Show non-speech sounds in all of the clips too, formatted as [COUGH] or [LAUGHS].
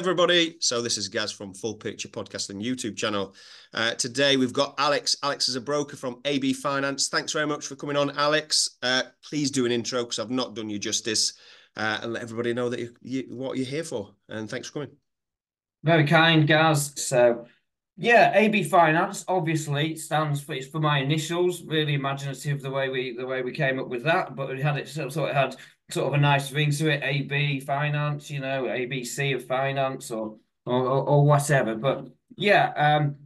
everybody. So, this is Gaz from Full Picture Podcast and YouTube channel. Uh, today, we've got Alex. Alex is a broker from AB Finance. Thanks very much for coming on, Alex. Uh, please do an intro because I've not done you justice uh, and let everybody know that you, you, what you're here for. And thanks for coming. Very kind, Gaz. So, yeah, AB Finance obviously stands for it's for my initials. Really imaginative the way we the way we came up with that, but we had it sort of had sort of a nice ring to it. AB Finance, you know, ABC of Finance or or, or whatever. But yeah, um,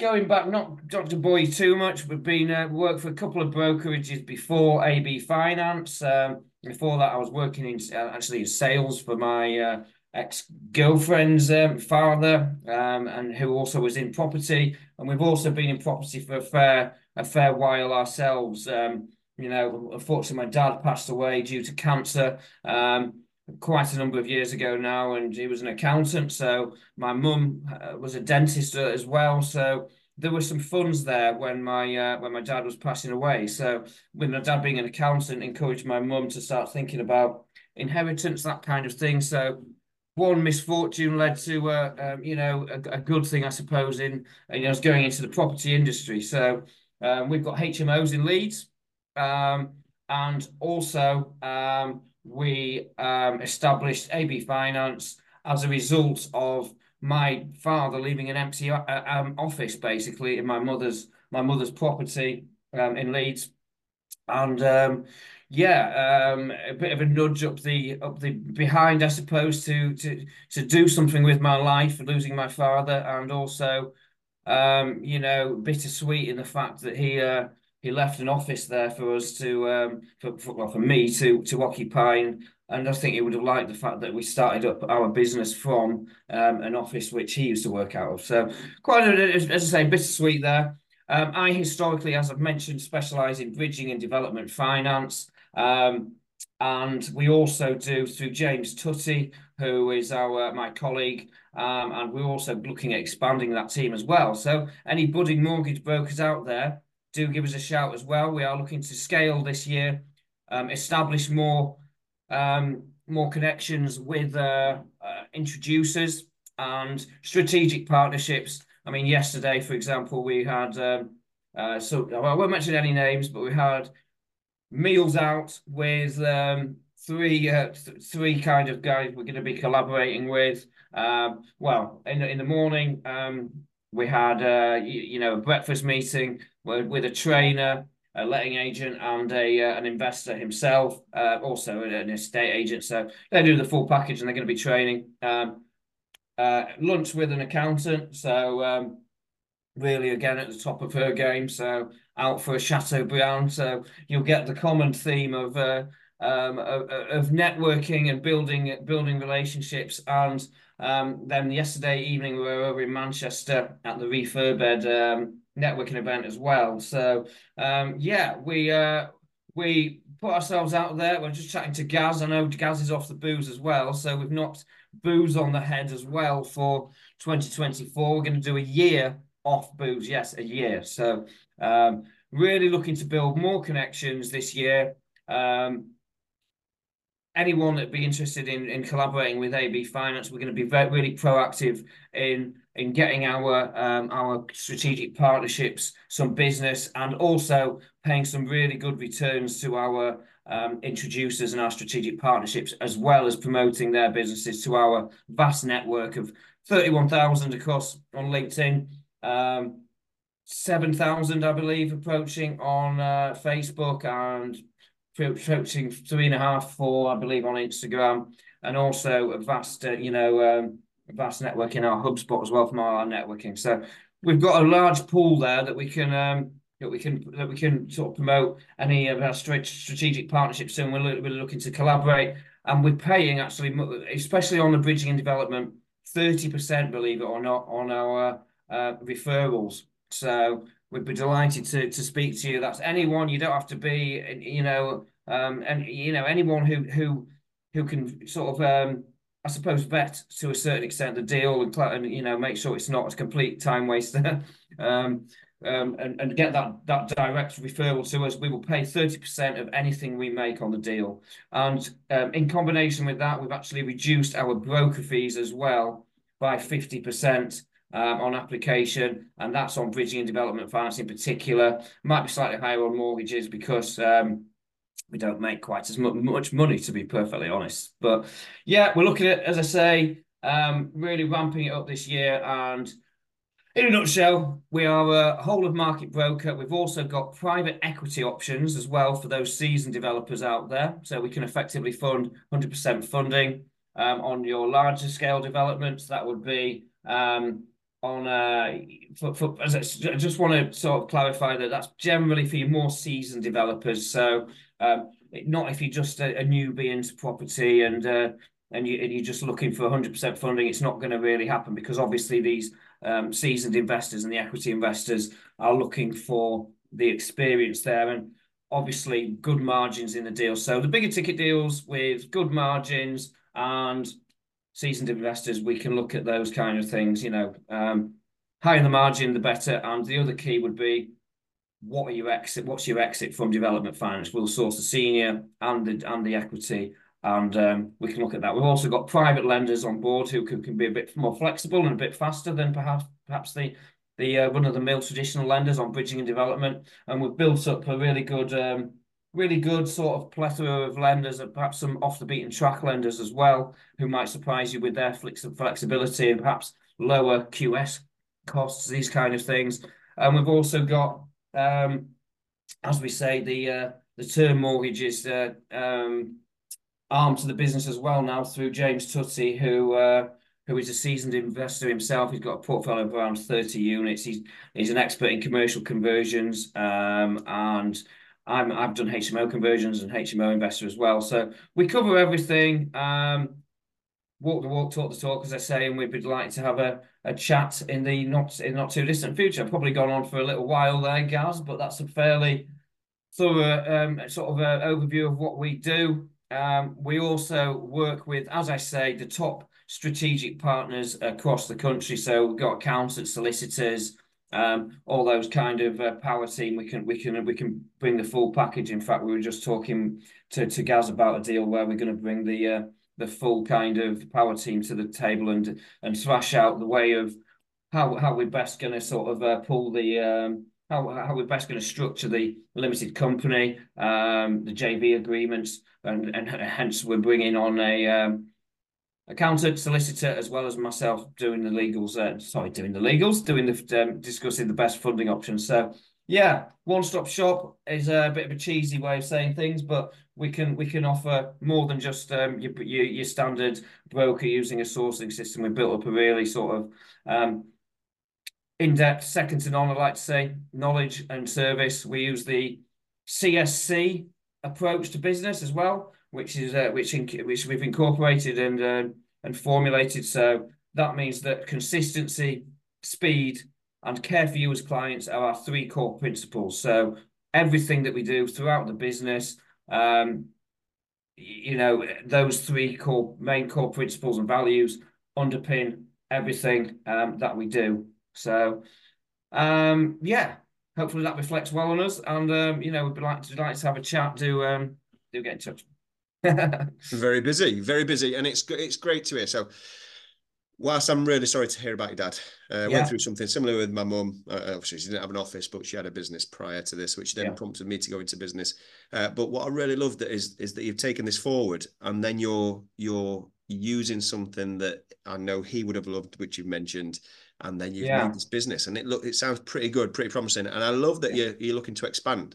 going back, not Dr. Boy too much, but been uh, worked for a couple of brokerages before AB Finance. Um, before that, I was working in uh, actually in sales for my uh, ex-girlfriend's um, father, um, and who also was in property. And we've also been in property for a fair a fair while ourselves. Um, you know, unfortunately, my dad passed away due to cancer um, quite a number of years ago now, and he was an accountant. So my mum uh, was a dentist uh, as well. So there were some funds there when my uh, when my dad was passing away. So with my dad being an accountant, encouraged my mum to start thinking about inheritance, that kind of thing. So one misfortune led to uh, um, you know a, a, good thing, I suppose. In you know, going into the property industry. So um, we've got HMOs in Leeds, um, and also um, we um, established AB Finance as a result of my father leaving an empty uh, um, office basically in my mother's my mother's property in Leeds, and yeah, um, a bit of a nudge up the up the behind, I suppose, to to to do something with my life, losing my father, and also, um, you know, bittersweet in the fact that he uh, he left an office there for us to um, for, for well for me to to occupy, and, and I think he would have liked the fact that we started up our business from um, an office which he used to work out of. So quite a, as I say, bittersweet there. Um, I historically, as I've mentioned, specialise in bridging and development finance. Um, and we also do through James Tutty, who is our my colleague, um, and we're also looking at expanding that team as well. So any budding mortgage brokers out there, do give us a shout as well. We are looking to scale this year, um, establish more um, more connections with uh, uh, introducers and strategic partnerships. I mean, yesterday, for example, we had um, uh, so I won't mention any names, but we had meals out with um, three uh, th three kind of guys we're going to be collaborating with. Um, well, in in the morning, um, we had uh, you, you, know a breakfast meeting with, with a trainer, a letting agent, and a uh, an investor himself, uh, also an estate agent. So they do the full package, and they're going to be training. Um, uh, lunch with an accountant. So um, really, again at the top of her game. So out for a Chateaubriand. So you'll get the common theme of uh, um, of, of, networking and building building relationships. And um, then yesterday evening we were over in Manchester at the Refurbed um, networking event as well. So um, yeah, we uh, we put ourselves out there. We're just chatting to Gaz. I know Gaz is off the booze as well, so we've knocked booze on the head as well for 2024. We're going to do a year off booze. Yes, a year. So um, really looking to build more connections this year. Um, anyone that'd be interested in, in collaborating with AB Finance, we're going to be very, really proactive in in getting our um, our strategic partnerships some business and also paying some really good returns to our um, introducers and our strategic partnerships, as well as promoting their businesses to our vast network of 31,000 across on LinkedIn. Um, 7,000, I believe, approaching on uh, Facebook and approaching three and a half, four, I believe, on Instagram, and also a vast, uh, you know, um, vast network in our HubSpot as well from our networking. So we've got a large pool there that we can um, that we can that we can sort of promote any of our strategic partnerships. And we're looking to collaborate, and we're paying actually, especially on the bridging and development, thirty percent, believe it or not, on our uh, referrals. So we'd be delighted to to speak to you. That's anyone. You don't have to be, you know, um, and you know anyone who who who can sort of, um, I suppose, vet to a certain extent the deal and, and you know make sure it's not a complete time waster. [LAUGHS] um, um, and, and get that, that direct referral to us, we will pay 30% of anything we make on the deal. And um, in combination with that, we've actually reduced our broker fees as well by 50% um, on application, and that's on bridging and development finance in particular. Might be slightly higher on mortgages because um, we don't make quite as much money, to be perfectly honest. But yeah, we're looking at, as I say, um, really ramping it up this year. And in a nutshell, we are a whole of market broker. We've also got private equity options as well for those seasoned developers out there. So we can effectively fund 100% funding um, on your larger scale developments. That would be um, on uh for, for I just want to sort of clarify that that's generally for your more seasoned developers. So um, not if you're just a, a newbie into property and uh, and you and you're just looking for 100% funding. It's not going to really happen because obviously these um, seasoned investors and the equity investors are looking for the experience there and obviously good margins in the deal. So the bigger ticket deals with good margins and seasoned investors, we can look at those kind of things. You know, um, higher the margin, the better. And the other key would be what are your exit? What's your exit from development finance? We'll source the senior and the and the equity, and um, we can look at that. We've also got private lenders on board who can, can be a bit more flexible and a bit faster than perhaps perhaps the the uh, run of the mill traditional lenders on bridging and development. And we've built up a really good um, really good sort of plethora of lenders and perhaps some off the beaten track lenders as well, who might surprise you with their flexibility and perhaps lower QS costs, these kind of things. And we've also got, um, as we say, the uh, the term mortgages uh, um, arm to the business as well now through James Tutty, who uh, who is a seasoned investor himself. He's got a portfolio of around 30 units. He's he's an expert in commercial conversions um, and I'm, I've done HMO conversions and HMO investor as well. So we cover everything. Um, walk the walk, talk the talk, as I say, and we'd be delighted to have a, a chat in the not in not too distant future. I've probably gone on for a little while there, Gaz, but that's a fairly thorough um, sort of uh, overview of what we do. Um, we also work with, as I say, the top strategic partners across the country. So we've got accountants, solicitors, um, all those kind of uh, power team. We can we can we can bring the full package. In fact, we were just talking to to Gaz about a deal where we're going to bring the uh, the full kind of power team to the table and and thrash out the way of how how we're best going to sort of uh, pull the um, how how we're best going to structure the limited company, um, the JV agreements, and and hence we're bringing on a um, accountant, solicitor, as well as myself doing the legals. Uh, sorry, doing the legals, doing the um, discussing the best funding options. So yeah, one stop shop is a bit of a cheesy way of saying things, but we can we can offer more than just um, your, your, your standard broker using a sourcing system. We built up a really sort of um, in-depth, second to none, I like to say, knowledge and service. We use the CSC approach to business as well which is uh, which in, which we've incorporated and uh, and formulated. So that means that consistency, speed, and care for you as clients are our three core principles. So everything that we do throughout the business, um, you know, those three core main core principles and values underpin everything um, that we do. So, um, yeah, hopefully that reflects well on us. And um, you know, we'd like to like to have a chat. Do um, do get in touch. [LAUGHS] very busy, very busy, and it's it's great to hear. So, whilst I'm really sorry to hear about your dad, uh, yeah. went through something similar with my mum. Uh, obviously, she didn't have an office, but she had a business prior to this, which then yeah. prompted me to go into business. Uh, but what I really love that is is that you've taken this forward, and then you're you're using something that I know he would have loved, which you've mentioned, and then you've yeah. made this business, and it look it sounds pretty good, pretty promising, and I love that you're you're looking to expand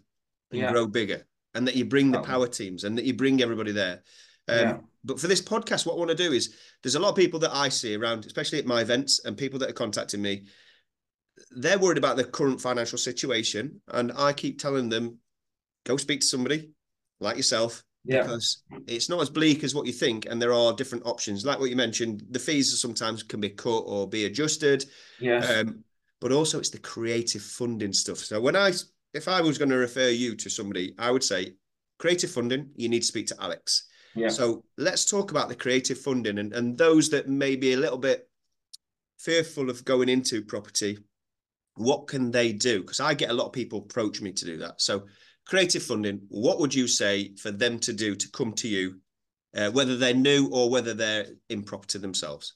and grow bigger and that you bring the power teams and that you bring everybody there. Um, yeah. But for this podcast, what I want to do is there's a lot of people that I see around, especially at my events, and people that are contacting me. They're worried about their current financial situation, and I keep telling them, go speak to somebody like yourself, yeah. because it's not as bleak as what you think, and there are different options. Like what you mentioned, the fees sometimes can be cut or be adjusted. Yeah. Um, but also, it's the creative funding stuff. So when I if I was going to refer you to somebody, I would say creative funding, you need to speak to Alex. Yeah. So let's talk about the creative funding and, and those that may be a little bit fearful of going into property. what can they do? Because I get a lot of people approach me to do that. So, creative funding, what would you say for them to do to come to you, uh, whether they're new or whether they're in property themselves?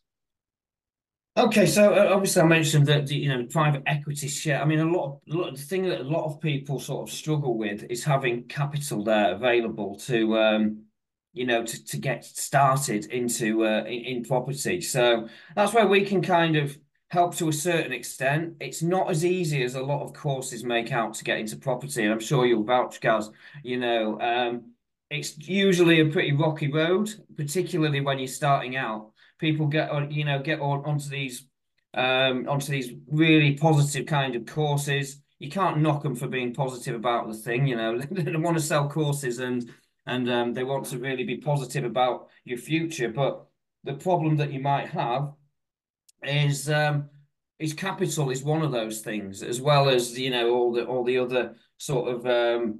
Okay, so uh, obviously I mentioned that the you know private equity share. I mean, a lot of, a lot of the thing that a lot of people sort of struggle with is having capital there available to um, you know to, to get started into uh, in, in property. So that's where we can kind of help to a certain extent. It's not as easy as a lot of courses make out to get into property, and I'm sure you'll vouch, Gaz. You know, um, it's usually a pretty rocky road, particularly when you're starting out people get on, you know, get on onto these um, onto these really positive kind of courses. You can't knock them for being positive about the thing. You know, [LAUGHS] they want to sell courses and and um, they want to really be positive about your future. But the problem that you might have is um, is capital is one of those things, as well as you know all the all the other sort of um,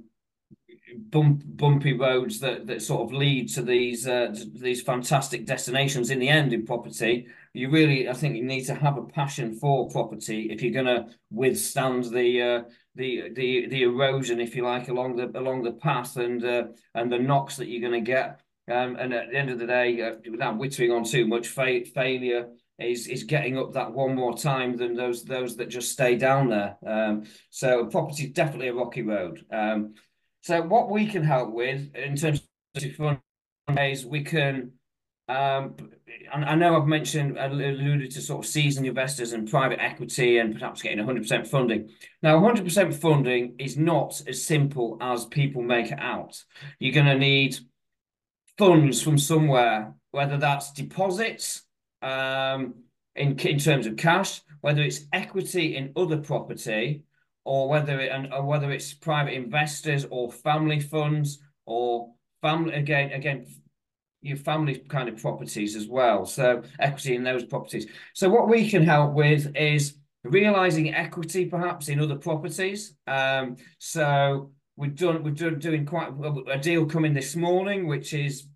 bump, bumpy roads that, that sort of lead to these uh, these fantastic destinations in the end in property you really i think you need to have a passion for property if you're going to withstand the uh, the the the erosion if you like along the along the path and uh, and the knocks that you're going to get. Um, and at the end of the day uh, without wittering on too much fa- failure is is getting up that one more time than those those that just stay down there. Um, so property is definitely a rocky road. Um, so what we can help with in terms of is we can um, I know I've mentioned alluded to sort of seasoned investors and private equity and perhaps getting 100% funding. Now 100% funding is not as simple as people make it out. You're going to need funds from somewhere, whether that's deposits um, in in terms of cash, whether it's equity in other property, or whether it and whether it's private investors or family funds or family again again your family kind of properties as well. So equity in those properties. So what we can help with is realizing equity perhaps in other properties. Um, so we've done we've done doing quite a deal coming this morning which is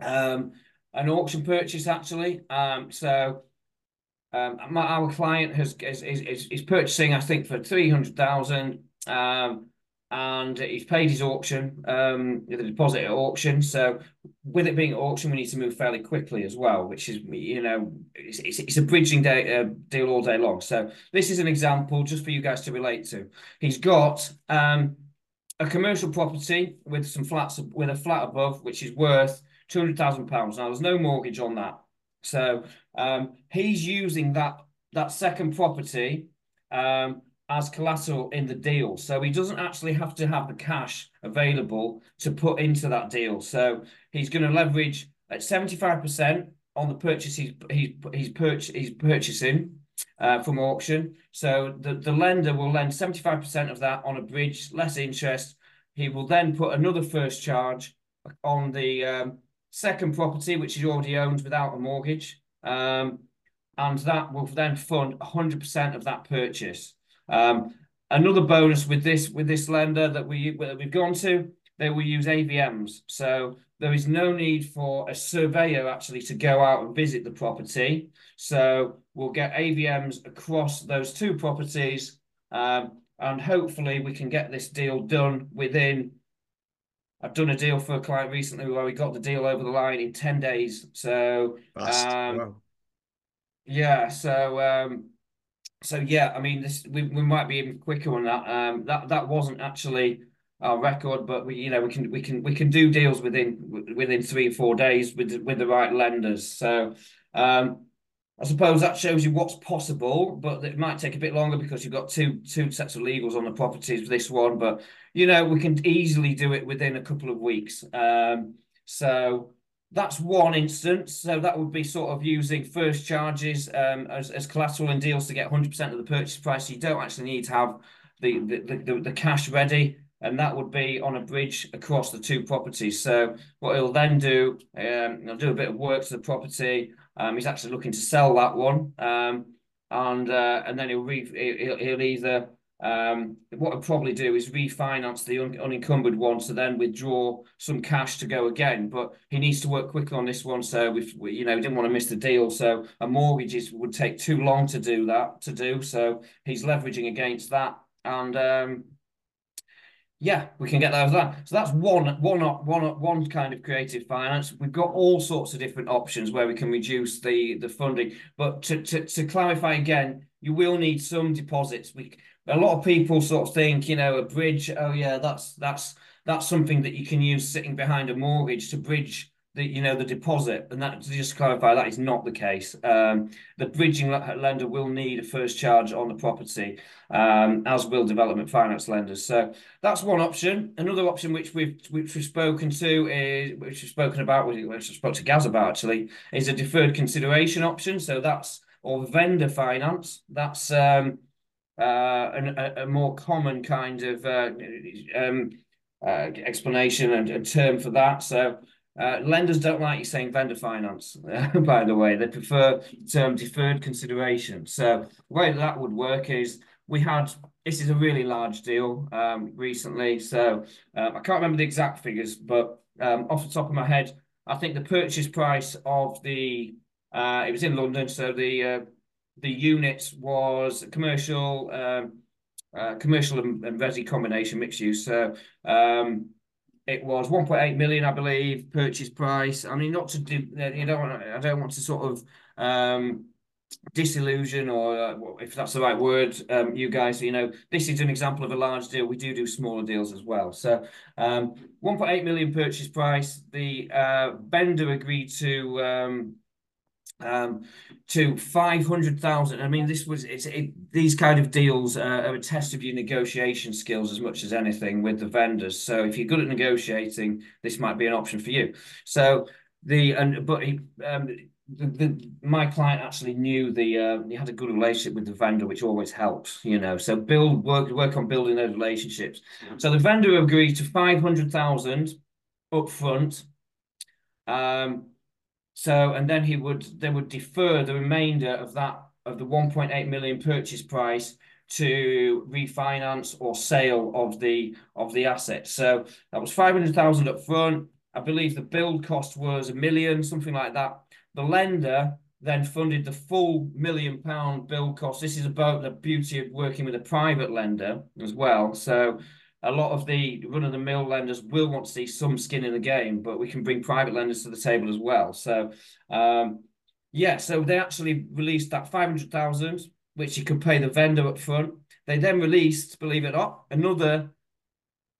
um, an auction purchase actually. Um, so um, our client has is, is, is purchasing, I think, for three hundred thousand, um, and he's paid his auction, um, the deposit at auction. So, with it being auction, we need to move fairly quickly as well, which is, you know, it's, it's, it's a bridging day, uh, deal all day long. So, this is an example just for you guys to relate to. He's got um, a commercial property with some flats with a flat above, which is worth two hundred thousand pounds. Now, there's no mortgage on that. So um, he's using that that second property um, as collateral in the deal. So he doesn't actually have to have the cash available to put into that deal. So he's going to leverage at 75% on the purchase he's he's he's, purch- he's purchasing uh, from auction. So the, the lender will lend 75% of that on a bridge, less interest. He will then put another first charge on the um, second property, which is already owned without a mortgage. Um, and that will then fund 100% of that purchase. Um, another bonus with this with this lender that we that we've gone to, they will use AVMs. So there is no need for a surveyor actually to go out and visit the property. So we'll get AVMs across those two properties, um, and hopefully we can get this deal done within I've done a deal for a client recently where we got the deal over the line in 10 days. So, um, wow. yeah, so, um, so yeah, I mean, this we, we might be even quicker on that. Um, that that wasn't actually our record, but we, you know, we can we can we can do deals within within three or four days with with the right lenders. So, um, I suppose that shows you what's possible, but it might take a bit longer because you've got two two sets of legals on the properties. This one, but you know we can easily do it within a couple of weeks. Um, so that's one instance. So that would be sort of using first charges um, as as collateral in deals to get hundred percent of the purchase price. You don't actually need to have the the, the the cash ready and that would be on a bridge across the two properties. So what he'll then do, um, he'll do a bit of work to the property, um, he's actually looking to sell that one, um, and uh, and then he'll, re- he'll, he'll either Um, what I'd probably do is refinance the un unencumbered one to then withdraw some cash to go again. But he needs to work quickly on this one, so we, you know, didn't want to miss the deal. So a mortgage is, would take too long to do that to do. So he's leveraging against that, and um, yeah, we can get that that. So that's one, one, one, one kind of creative finance. We've got all sorts of different options where we can reduce the the funding. But to to, to clarify again, you will need some deposits. We a lot of people sort of think, you know, a bridge. Oh yeah, that's that's that's something that you can use sitting behind a mortgage to bridge the you know the deposit. And that to just clarify, that is not the case. Um, the bridging lender will need a first charge on the property, um, as will development finance lenders. So that's one option. Another option which we've which we've spoken to is which we've spoken about, which I spoke to Gaz about actually, is a deferred consideration option. So that's or vendor finance. That's um, an, a, a, more common kind of uh, um, uh, explanation and, and, term for that. So uh, lenders don't like you saying vendor finance, [LAUGHS] by the way. They prefer the term deferred consideration. So the way that, would work is we had this is a really large deal um, recently. So um, I can't remember the exact figures, but um, off the top of my head, I think the purchase price of the uh, it was in London, so the uh, the unit was commercial, um, uh, commercial and, and resi combination mixed use. So um, it was 1.8 million, I believe, purchase price. I mean, not to do, you don't want, I don't want to sort of um, disillusion or uh, if that's the right word, um, you guys, you know, this is an example of a large deal. We do do smaller deals as well. So um, 1.8 million purchase price. The uh, vendor agreed to um, to 500,000. I mean, this was, it's, it, these kind of deals uh, are a test of your negotiation skills as much as anything with the vendors. So if you're good at negotiating, this might be an option for you. So the, and, but he, um, the, the, my client actually knew the uh, he had a good relationship with the vendor, which always helps, you know. So build work work on building those relationships. So the vendor agreed to five hundred thousand up front. Um, so, and then he would they would defer the remainder of that of the 1.8 million purchase price to refinance or sale of the of the asset. So that was 500,000 up front. I believe the build cost was a million, something like that. The lender then funded the full million pound build cost. This is about the beauty of working with a private lender as well. So a lot of the run of the mill lenders will want to see some skin in the game, but we can bring private lenders to the table as well. So, um, yeah, so they actually released that 500,000, which you could pay the vendor up front. They then released, believe it or not, another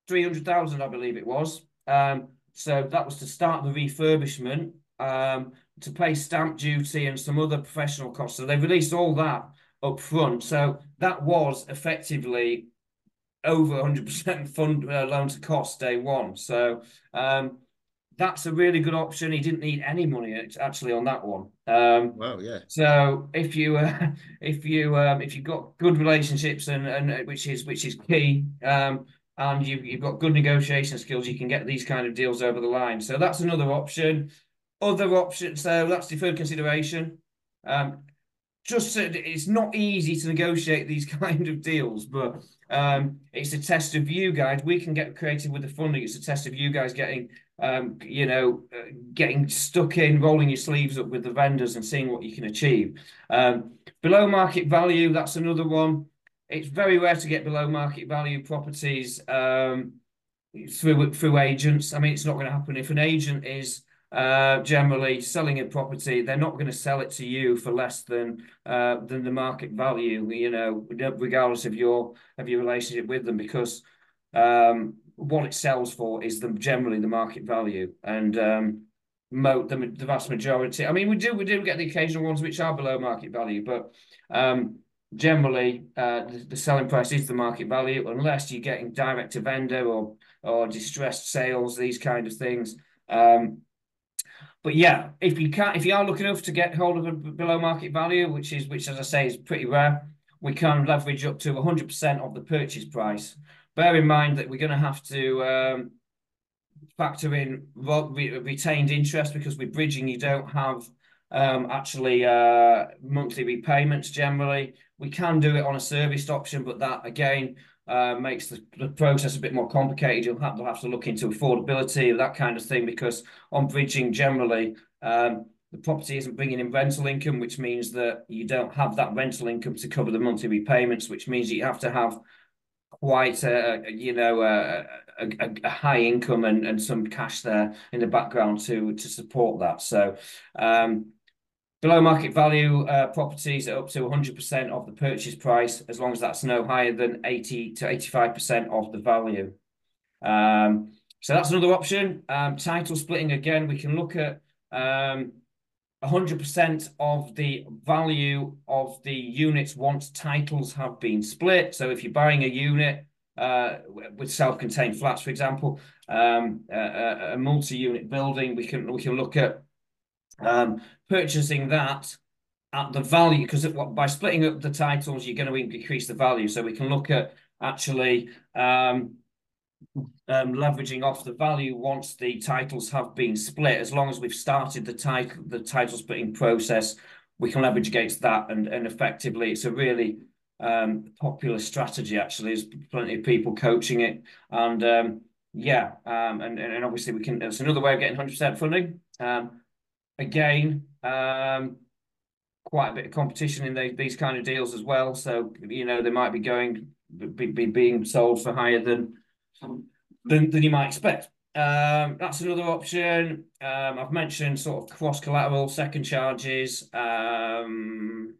300,000, I believe it was. Um, so that was to start the refurbishment, um, to pay stamp duty and some other professional costs. So they released all that up front. So that was effectively over 100% fund uh, loan to cost day one. So um, that's a really good option. He didn't need any money actually on that one. Um, wow, yeah. So if you uh, [LAUGHS] if you um, if you've got good relationships and and uh, which is which is key. Um, and you've, you've got good negotiation skills, you can get these kind of deals over the line. So that's another option. Other option, so that's deferred consideration. Um, just it's not easy to negotiate these [LAUGHS] kind of deals, but um, it's a test of you guys. We can get creative with the funding. It's a test of you guys getting, um, you know, uh, getting stuck in, rolling your sleeves up with the vendors and seeing what you can achieve. Um, below market value, that's another one. It's very rare to get below market value properties um, through through agents. I mean, it's not going to happen if an agent is uh, generally selling a property, they're not going to sell it to you for less than uh, than the market value. You know, regardless of your of your relationship with them, because um, what it sells for is the generally the market value, and um, the, the vast majority. I mean, we do we do get the occasional ones which are below market value, but um, generally uh, the, the, selling price is the market value, unless you're getting direct to vendor or or distressed sales, these kind of things. Um, but yeah, if you can't, if you are looking enough to get hold of a below market value, which is which as I say is pretty rare, we can leverage up to 100% of the purchase price. Bear in mind that we're going to have to um, factor in retained interest because with bridging you don't have um, actually uh, monthly repayments generally. We can do it on a serviced option, but that again uh, makes the, the, process a bit more complicated. You'll have, have to look into affordability, that kind of thing, because on bridging generally, um, the property isn't bringing in rental income, which means that you don't have that rental income to cover the monthly repayments, which means you have to have quite a, you know a, a, a, high income and, and some cash there in the background to to support that. So um, below market value uh, properties are up to 100% of the purchase price as long as that's no higher than 80 to 85% of the value. Um, so that's another option. Um, title splitting again, we can look at um, 100% of the value of the units once titles have been split. So if you're buying a unit uh, with self-contained flats, for example, um, a, a multi-unit building, we can we can look at um, purchasing that at the value because by splitting up the titles, you're going to increase the value. So we can look at actually um, um, leveraging off the value once the titles have been split. As long as we've started the title the title splitting process, we can leverage against that, and and effectively, it's a really um, popular strategy. Actually, there's plenty of people coaching it, and um, yeah, um, and and obviously we can. It's another way of getting hundred percent funding. Again, um, quite a bit of competition in the, these kind of deals as well. So you know they might be going be, be being sold for higher than than, than you might expect. Um, that's another option. Um, I've mentioned sort of cross collateral, second charges. Um,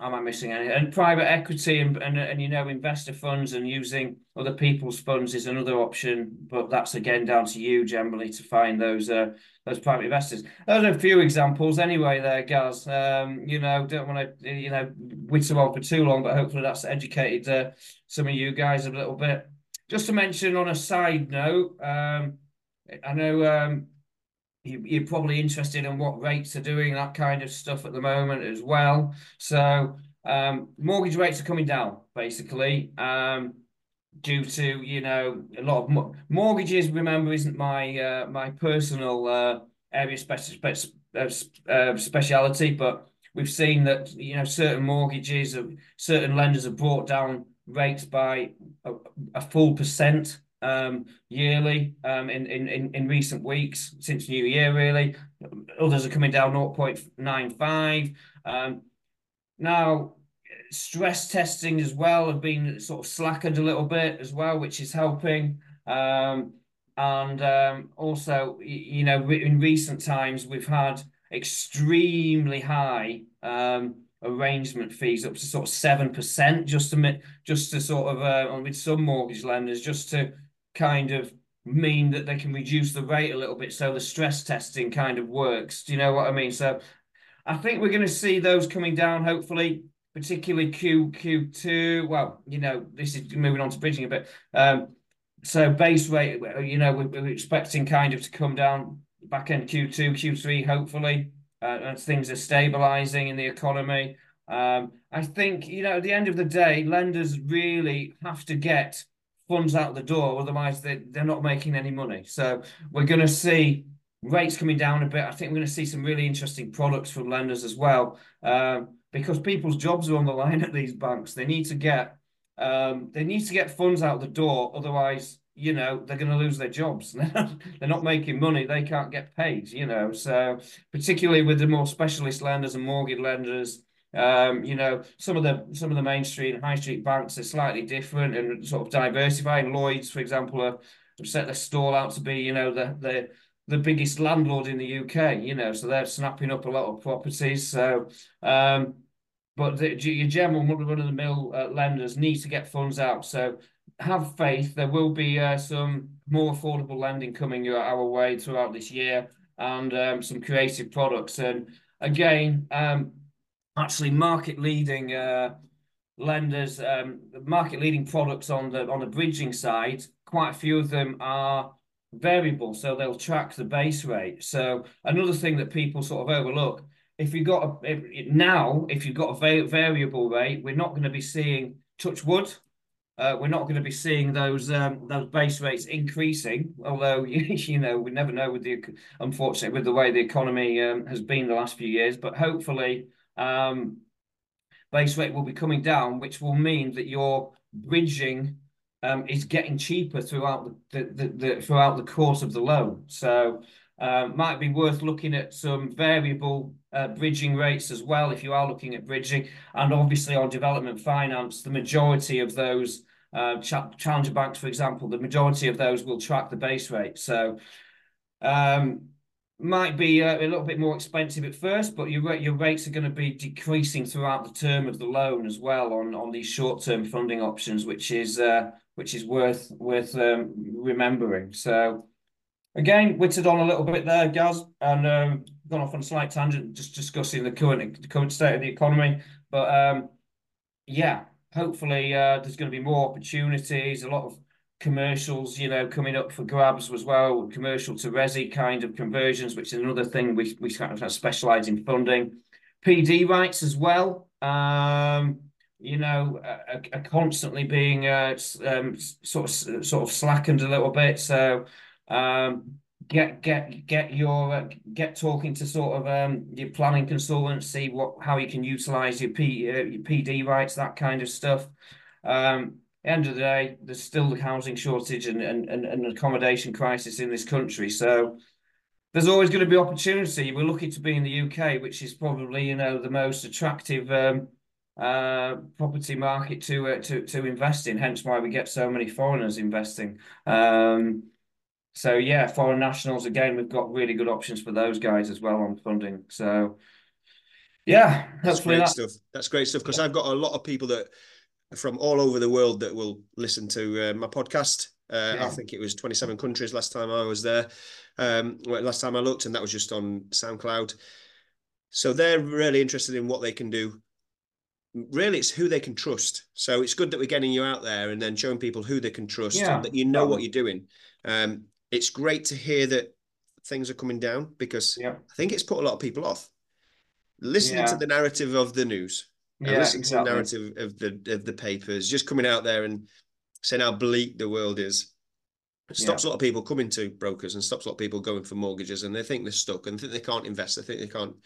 am I missing any? And private equity and, and, and you know investor funds and using other people's funds is another option, but that's again down to you generally to find those uh, those private investors. Those are a few examples anyway. There, Gaz. Um, you know, don't want to you know whittle on for too long, but hopefully that's educated uh, some of you guys a little bit. Just to mention on a side note, um, I know um, you, are probably interested in what rates are doing, that kind of stuff at the moment as well. So um, mortgage rates are coming down, basically, um, due to, you know, a lot of mo mortgages, remember, isn't my uh, my personal uh, area spe spe uh, uh, speciality, but we've seen that, you know, certain mortgages, of certain lenders have brought down rates by a, a full percent um, yearly um, in, in, in recent weeks since New Year, really. Others are coming down 0.95. Um, now, stress testing as well have been sort of slackened a little bit as well, which is helping. Um, and um, also, you know, in recent times, we've had extremely high um, arrangement fees up to sort of seven percent, just to just to sort of uh, with some mortgage lenders, just to kind of mean that they can reduce the rate a little bit, so the stress testing kind of works. Do you know what I mean? So, I think we're going to see those coming down, hopefully, particularly Q Q two. Well, you know, this is moving on to bridging a bit. Um, so base rate, you know, we're, we're expecting kind of to come down back end Q2, Q3, hopefully uh, as things are stabilizing in the economy. Um, I think, you know, at the end of the day, lenders really have to get funds out the door, otherwise they, they're not making any money. So we're going to see rates coming down a bit. I think we're going to see some really interesting products from lenders as well, um, because people's jobs are on the line at these banks. They need to get um, they need to get funds out the door, otherwise you know they're going to lose their jobs [LAUGHS] they're not making money they can't get paid you know so particularly with the more specialist lenders and mortgage lenders um, you know some of the some of the main street and high street banks are slightly different and sort of diversifying lloyds for example have set their stall out to be you know the the the biggest landlord in the uk you know so they're snapping up a lot of properties so um but the, your general run of the mill uh, lenders need to get funds out so have faith. There will be uh, some more affordable lending coming your, our way throughout this year and um, some creative products. And again, um, actually market leading uh, lenders, um, market leading products on the on the bridging side, quite a few of them are variable, so they'll track the base rate. So another thing that people sort of overlook, if you've got a if, now, if you've got a variable rate, we're not going to be seeing touch wood uh, we're not going to be seeing those um, those base rates increasing. Although [LAUGHS] you know we never know with the unfortunately with the way the economy um, has been the last few years, but hopefully um, base rate will be coming down, which will mean that your bridging um, is getting cheaper throughout the, the, the, throughout the course of the loan. So uh, might be worth looking at some variable uh, bridging rates as well if you are looking at bridging. And obviously on development finance, the majority of those uh, challenger banks, for example, the majority of those will track the base rate. So um, might be a, uh, a, little bit more expensive at first, but your your rates are going to be decreasing throughout the term of the loan as well on on these short term funding options, which is uh, which is worth worth um, remembering. So again, witted on a little bit there, Gaz, and um, gone off on a slight tangent, just discussing the current the current state of the economy. But um, yeah, hopefully uh, there's going to be more opportunities, a lot of commercials, you know, coming up for grabs as well, commercial to resi kind of conversions, which is another thing we we kind of specialize in funding. PD rights as well. Um, you know, are, are constantly being uh, um, sort of sort of slackened a little bit. So um, get get get your uh, get talking to sort of um, your planning consultants, see what how you can utilize your P uh, your PD rights, that kind of stuff. Um, end of the day, there's still the housing shortage and, and, and, and accommodation crisis in this country. So there's always going to be opportunity. We're lucky to be in the UK, which is probably, you know, the most attractive um, uh, property market to, uh, to, to invest in, hence why we get so many foreigners investing. Um, so yeah, foreign nationals, again, we've got really good options for those guys as well on funding. So yeah, that's great that... stuff. That's great stuff because yeah. I've got a lot of people that from all over the world that will listen to uh, my podcast. Uh, yeah. I think it was 27 countries last time I was there. Um, last time I looked, and that was just on SoundCloud. So they're really interested in what they can do. Really, it's who they can trust. So it's good that we're getting you out there and then showing people who they can trust yeah. and that you know what you're doing. Um, it's great to hear that things are coming down because yeah. I think it's put a lot of people off listening to the narrative of the news yeah, listen exactly. to the narrative of the of the papers, just coming out there and saying how bleak the world is. It stops yeah. a lot of people coming to brokers and stops a lot of people going for mortgages and they think they're stuck and think they can't invest. They think they can't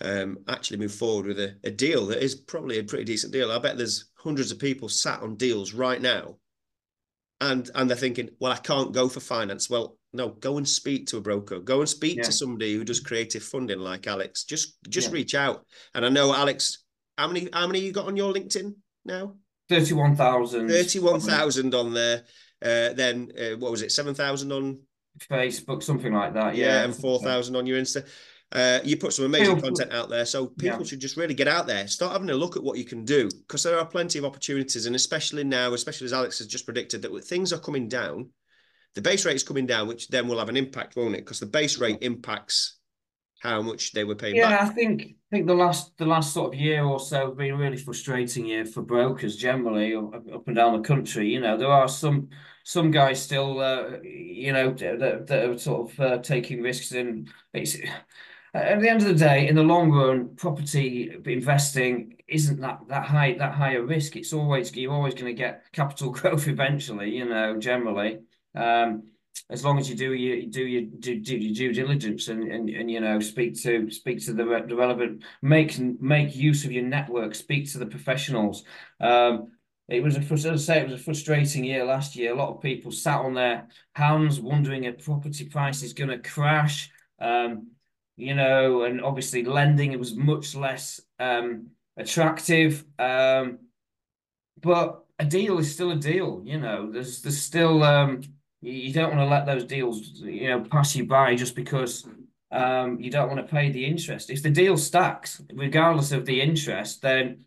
um, actually move forward with a, a deal that is probably a pretty decent deal. I bet there's hundreds of people sat on deals right now and and they're thinking, well, I can't go for finance. Well, no, go and speak to a broker. Go and speak yeah. to somebody who does creative funding like Alex. Just just yeah. reach out. And I know Alex how many? How many you got on your LinkedIn now? Thirty-one thousand. Thirty-one thousand on there. Uh, then uh, what was it? Seven thousand on Facebook, something like that. Yeah, yeah and four thousand on your Insta. Uh, you put some amazing content out there, so people yeah. should just really get out there, start having a look at what you can do, because there are plenty of opportunities, and especially now, especially as Alex has just predicted that things are coming down, the base rate is coming down, which then will have an impact, won't it? Because the base rate impacts how much they were paying yeah, back. I think I think the last the last sort of year or so have been really frustrating year for brokers generally up and down the country. You know, there are some some guys still, uh, you know, that, that are sort of uh, taking risks and it's at the end of the day, in the long run, property investing isn't that that high that higher risk. It's always you're always going to get capital [LAUGHS] growth eventually. You know, generally. Um, as long as you do your do your do, do your due diligence and, and and you know speak to speak to the, the relevant make make use of your network speak to the professionals. Um it was a as I say it was a frustrating year last year. A lot of people sat on their hands wondering if property price is going to crash. Um you know and obviously lending it was much less um attractive. Um but a deal is still a deal you know. There's there's still um you don't want to let those deals, you know, pass you by just because um, you don't want to pay the interest. If the deal stacks, regardless of the interest, then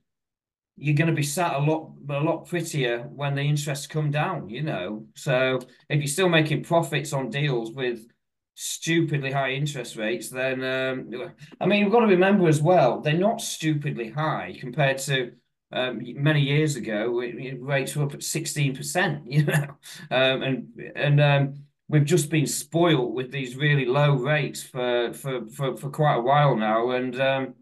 you're going to be sat a lot a lot prettier when the interests come down. You know, so if you're still making profits on deals with stupidly high interest rates, then um, I mean, you've got to remember as well they're not stupidly high compared to um, many years ago, rates were up at sixteen percent. [LAUGHS] You know, um, and and um, we've just been spoiled with these really low rates for for for, for quite a while now, and um,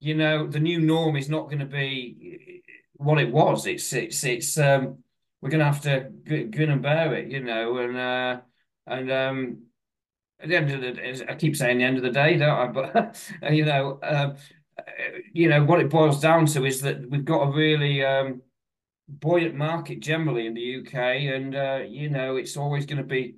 you know the new norm is not going to be what it was. It's it's it's um, we're going to have to grin and bear it, you know, and uh, and um, at the end of the, day, I keep saying the end of the day, don't I? [LAUGHS] But you know, you know what it boils down to is that we've got a really um, buoyant market generally in the UK, and uh, you know, it's always going to be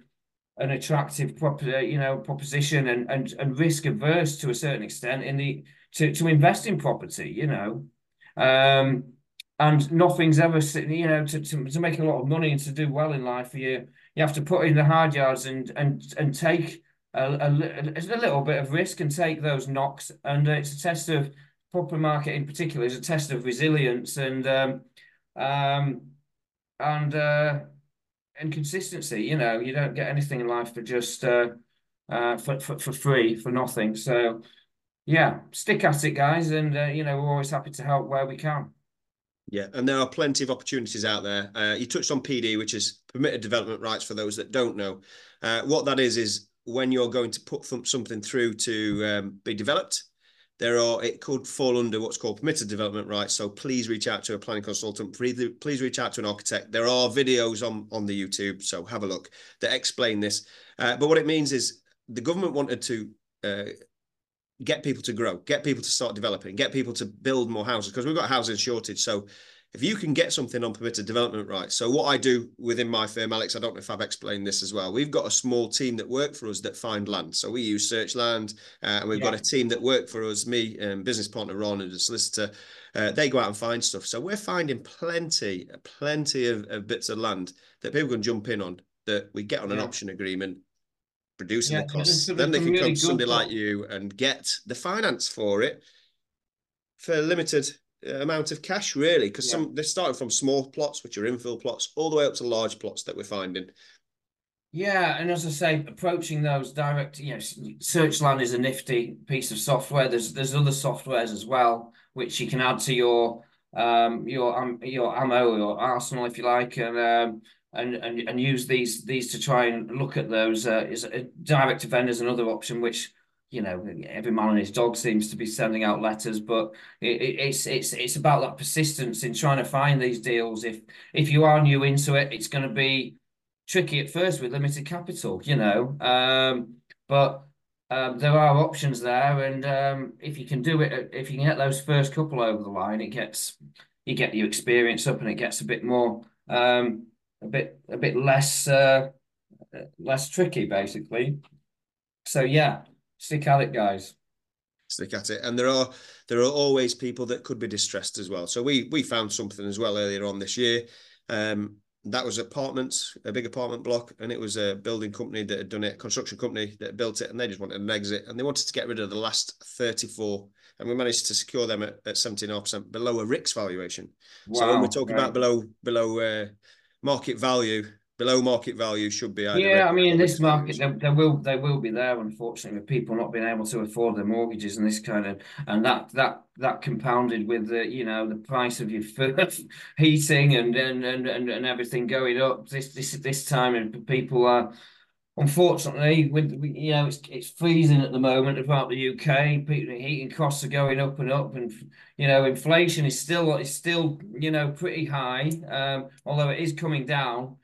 an attractive prop, uh, you know, proposition and and and risk averse to a certain extent in the to to invest in property, you know. Um, and nothing's ever you know to, to, to make a lot of money and to do well in life you you have to put in the hard yards and and and take a, a, a little bit of risk and take those knocks and it's a test of property market in particular is a test of resilience and um um and uh and consistency you know you don't get anything in life for just uh uh for, for, for free for nothing so yeah stick at it guys and uh, you know we're always happy to help where we can yeah, and there are plenty of opportunities out there. Uh, you touched on PD, which is permitted development rights for those that don't know. Uh, what that is is when you're going to put something through to um, be developed, there are it could fall under what's called permitted development rights. So please reach out to a planning consultant. Please, reach out to an architect. There are videos on on the YouTube, so have a look that explain this. Uh, but what it means is the government wanted to uh, get people to grow, get people to start developing, get people to build more houses because we've got housing shortage. So if you can get something on permitted development rights. So what I do within my firm, Alex, I don't know if I've explained this as well. We've got a small team that work for us that find land. So we use Searchland, uh, and we've yeah. got a team that work for us. Me and business partner Ron and a solicitor. Uh, they go out and find stuff. So we're finding plenty, plenty of, of, bits of land that people can jump in on. That we get on an option agreement producing yeah, the costs. Then they can really come to somebody like you and get the finance for it for limited amount of cash, really. Because yeah. some they're starting from small plots, which are infill plots, all the way up to large plots that we're finding. Yeah, and as I say, approaching those direct, you know, Searchland is a nifty piece of software. There's there's other softwares as well which you can add to your um your um, your ammo or arsenal if you like, and um, and, and and use these these to try and look at those. Uh, is a direct to vendors another option, which you know every man and his dog seems to be sending out letters, but it, it's it's it's about that persistence in trying to find these deals. If if you are new into it, it's going to be tricky at first with limited capital, you know. Um, but um, there are options there, and um, if you can do it, if you can get those first couple over the line, it gets you get your experience up, and it gets a bit more. Um, a bit a bit less uh, less tricky, basically. So yeah, stick at it, guys. Stick at it, and there are there are always people that could be distressed as well. So we we found something as well earlier on this year. Um, that was apartments, a big apartment block, and it was a building company that had done it, construction company that built it, and they just wanted an exit, and they wanted to get rid of the last 34, and we managed to secure them at, at 17.5% below a RICS valuation. Wow, so when we're talking right. about below below uh, market value below market value should be yeah i mean in this market there, there, will they will be there unfortunately with people not being able to afford their mortgages and this kind of and that that that compounded with the you know the price of your [LAUGHS] heating and and and and, everything going up this this this time and people are unfortunately, with you know, it's it's freezing at the moment about the UK. People, Heating costs are going up and up, and you know, inflation is still is still you know pretty high. Um, although it is coming down,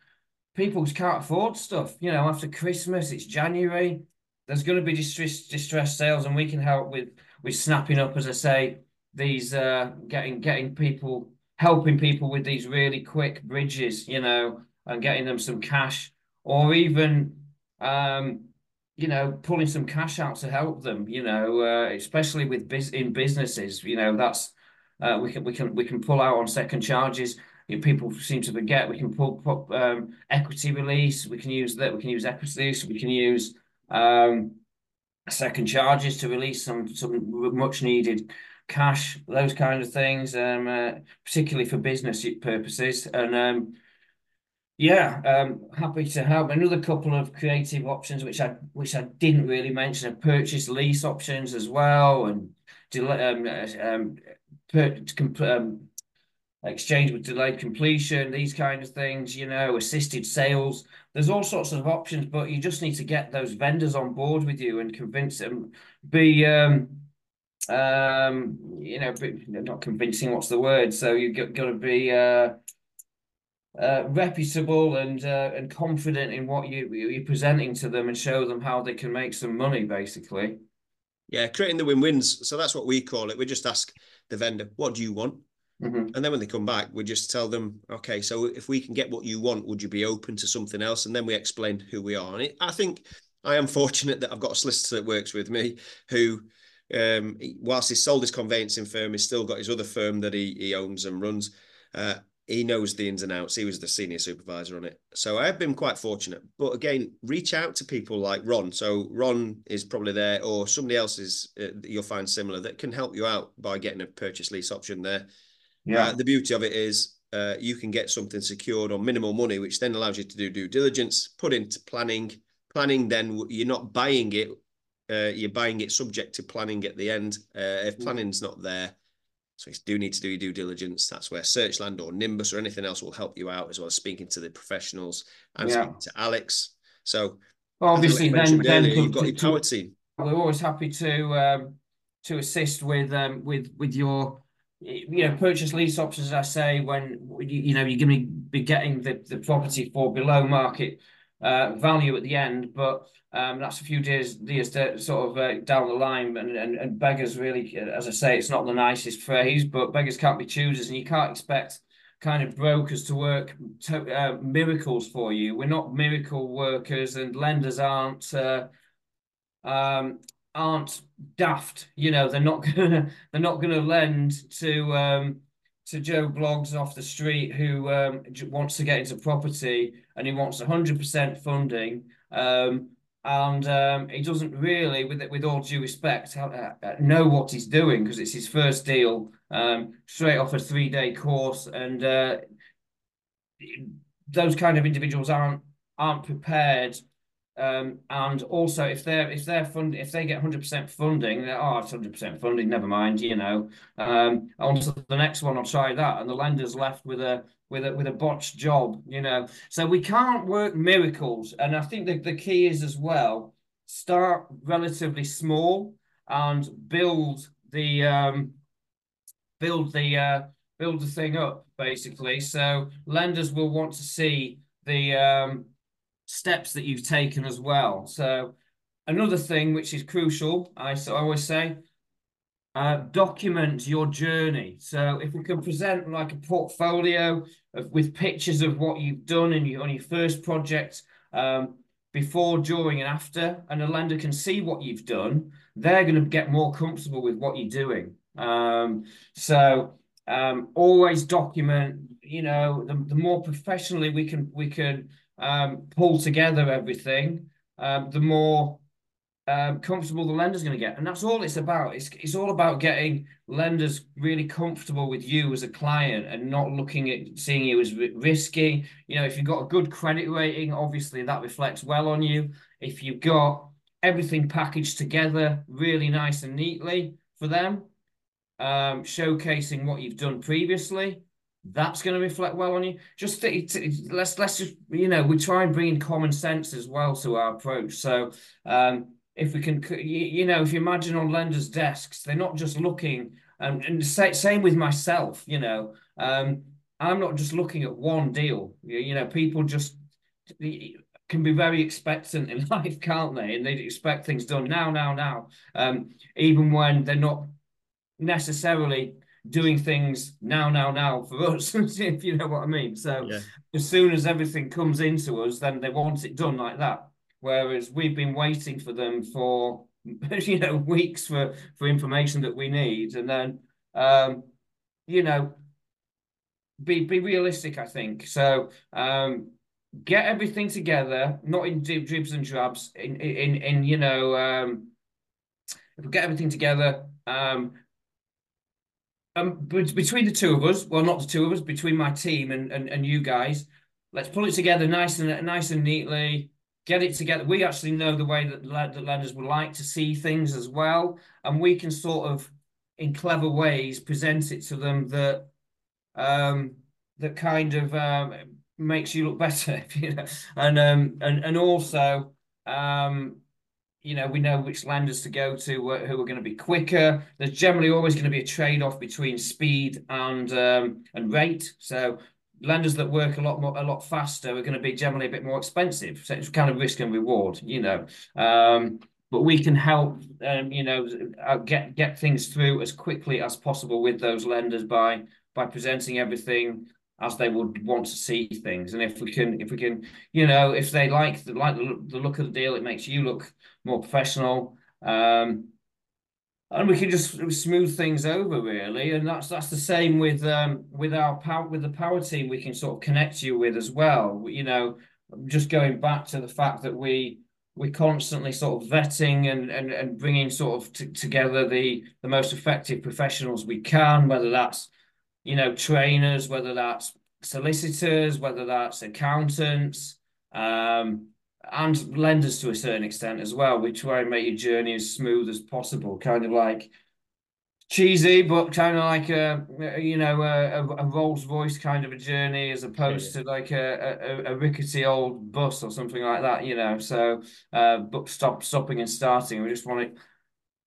people can't afford stuff. You know, after Christmas, it's January. There's going to be distress distress sales, and we can help with with snapping up, as I say, these uh, getting getting people helping people with these really quick bridges. You know, and getting them some cash, or even um, you know, pulling some cash out to help them, you know, uh, especially with biz in businesses, you know, that's uh, we can we can we can pull out on second charges. You know, people seem to forget we can pull, pull um, equity release. We can use that. We can use equity release. We can use um, second charges to release some some much needed cash. Those kind of things, um, uh, particularly for business purposes. And um, yeah, um, happy to help. Another couple of creative options which I which I didn't really mention are purchase lease options as well, and um, um, um, exchange with delayed completion, these kind of things. You know, assisted sales. There's all sorts of options, but you just need to get those vendors on board with you and convince them. Be um, um, you know, not convincing. What's the word? So you got got to be uh uh, reputable and uh, and confident in what you you're presenting to them and show them how they can make some money basically yeah creating the win-wins so that's what we call it we just ask the vendor what do you want mm-hmm. and then when they come back we just tell them okay so if we can get what you want would you be open to something else and then we explain who we are and it, i think i am fortunate that i've got a solicitor that works with me who um, whilst he's sold his conveyancing firm he's still got his other firm that he, he owns and runs uh, he knows the ins and outs. He was the senior supervisor on it. So I've been quite fortunate. But again, reach out to people like Ron. So Ron is probably there, or somebody else is uh, you'll find similar that can help you out by getting a purchase lease option there. Yeah. Uh, the beauty of it is uh, you can get something secured on minimal money, which then allows you to do due diligence, put into planning. Planning, then you're not buying it. Uh, you're buying it subject to planning at the end. Uh, if mm. planning's not there, so you do need to do your due diligence. That's where Searchland or Nimbus or anything else will help you out, as well as speaking to the professionals and yeah. speaking to Alex. So obviously, then, then earlier, you've got your power team. We're always happy to um, to assist with um, with with your you know purchase lease options. As I say, when you, you know you're going to be getting the, the property for below market uh, value at the end, but um, that's a few days, years sort of uh, down the line, and, and and beggars really, as I say, it's not the nicest phrase, but beggars can't be choosers, and you can't expect kind of brokers to work to, uh, miracles for you. We're not miracle workers, and lenders aren't uh, um, aren't daft. You know, they're not [LAUGHS] gonna they're not gonna lend to um, to Joe Bloggs off the street who um, wants to get into property and he wants 100% funding. Um, and um, he doesn't really, with with all due respect, know what he's doing because it's his first deal, um, straight off a three day course, and uh, those kind of individuals aren't aren't prepared. Um, and also, if they're if they're fund if they get hundred percent funding, they're oh, hundred percent funding. Never mind, you know. Um, on to the next one, I'll try that, and the lender's left with a with a with a botched job, you know. So we can't work miracles, and I think that the key is as well start relatively small and build the um, build the uh, build the thing up basically. So lenders will want to see the um, steps that you've taken as well. So another thing which is crucial, I so I always say, uh, document your journey. So if we can present like a portfolio of, with pictures of what you've done in your, on your first project, um, before, during, and after, and a lender can see what you've done, they're going to get more comfortable with what you're doing. Um, so um, always document. You know, the, the more professionally we can we can um, pull together everything, um, the more um, comfortable the lender's going to get. And that's all it's about. It's, it's all about getting lenders really comfortable with you as a client and not looking at seeing you as risky. You know, if you've got a good credit rating, obviously that reflects well on you. If you've got everything packaged together really nice and neatly for them, um, showcasing what you've done previously, that's going to reflect well on you. Just let's let's just you know we try and bring in common sense as well to our approach. So um, if we can, you know, if you imagine on lenders' desks, they're not just looking, um, and say, same with myself, you know, um, I'm not just looking at one deal. You, you know, people just can be very expectant in [LAUGHS] life, can't they? And they expect things done now, now, now, um, even when they're not necessarily doing things now, now, now for us, [LAUGHS] if you know what I mean. So yeah. as soon as everything comes into us, then they want it done like that whereas we've been waiting for them for [LAUGHS] you know weeks for for information that we need and then um you know be be realistic i think so um get everything together not in dribs and drabs in in in you know um if we get everything together um um between the two of us well not the two of us between my team and and, and you guys let's pull it together nice and nice and neatly get it together. We actually know the way that, that lenders would like to see things as well, and we can sort of, in clever ways, present it to them that um, that kind of um, makes you look [LAUGHS] better, you know, and um, and and also. Um, you know, we know which lenders to go to who are going to be quicker. There's generally always going to be a trade-off between speed and um, and rate. So lenders that work a lot more, a lot faster are going to be generally a bit more expensive. So it's kind of risk and reward, you know. Um, but we can help, um, you know, uh, get get things through as quickly as possible with those lenders by by presenting everything as they would want to see things. And if we can, if we can, you know, if they like the like the, look of the deal, it makes you look more professional. Um, and we can just smooth things over really and that's that's the same with um with our power with the power team we can sort of connect you with as well you know just going back to the fact that we we're constantly sort of vetting and and, and bringing sort of together the the most effective professionals we can whether that's you know trainers whether that's solicitors whether that's accountants um and lenders to a certain extent as well. We try and make your journey as smooth as possible, kind of like cheesy, but kind of like a you know a, a Rolls Royce kind of a journey as opposed yeah. to like a, a, a rickety old bus or something like that. You know, so uh, but stop stopping and starting. We just want to.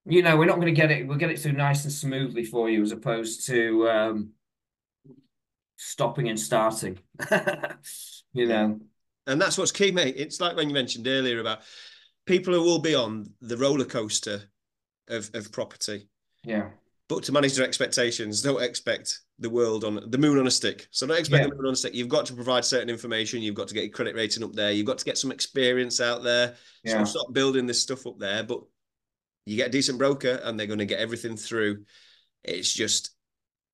You know, we're not going to get it. We'll get it through nice and smoothly for you, as opposed to um, stopping and starting. [LAUGHS] you know and that's what's key, mate. It's like when you mentioned earlier about people who will be on the roller coaster of of property. Yeah. But to manage their expectations, don't expect the world on the moon on a stick. So don't expect yeah. the moon on a stick. You've got to provide certain information. You've got to get your credit rating up there. You've got to get some experience out there. Yeah. So stop building this stuff up there. But you get a decent broker, and they're going to get everything through. It's just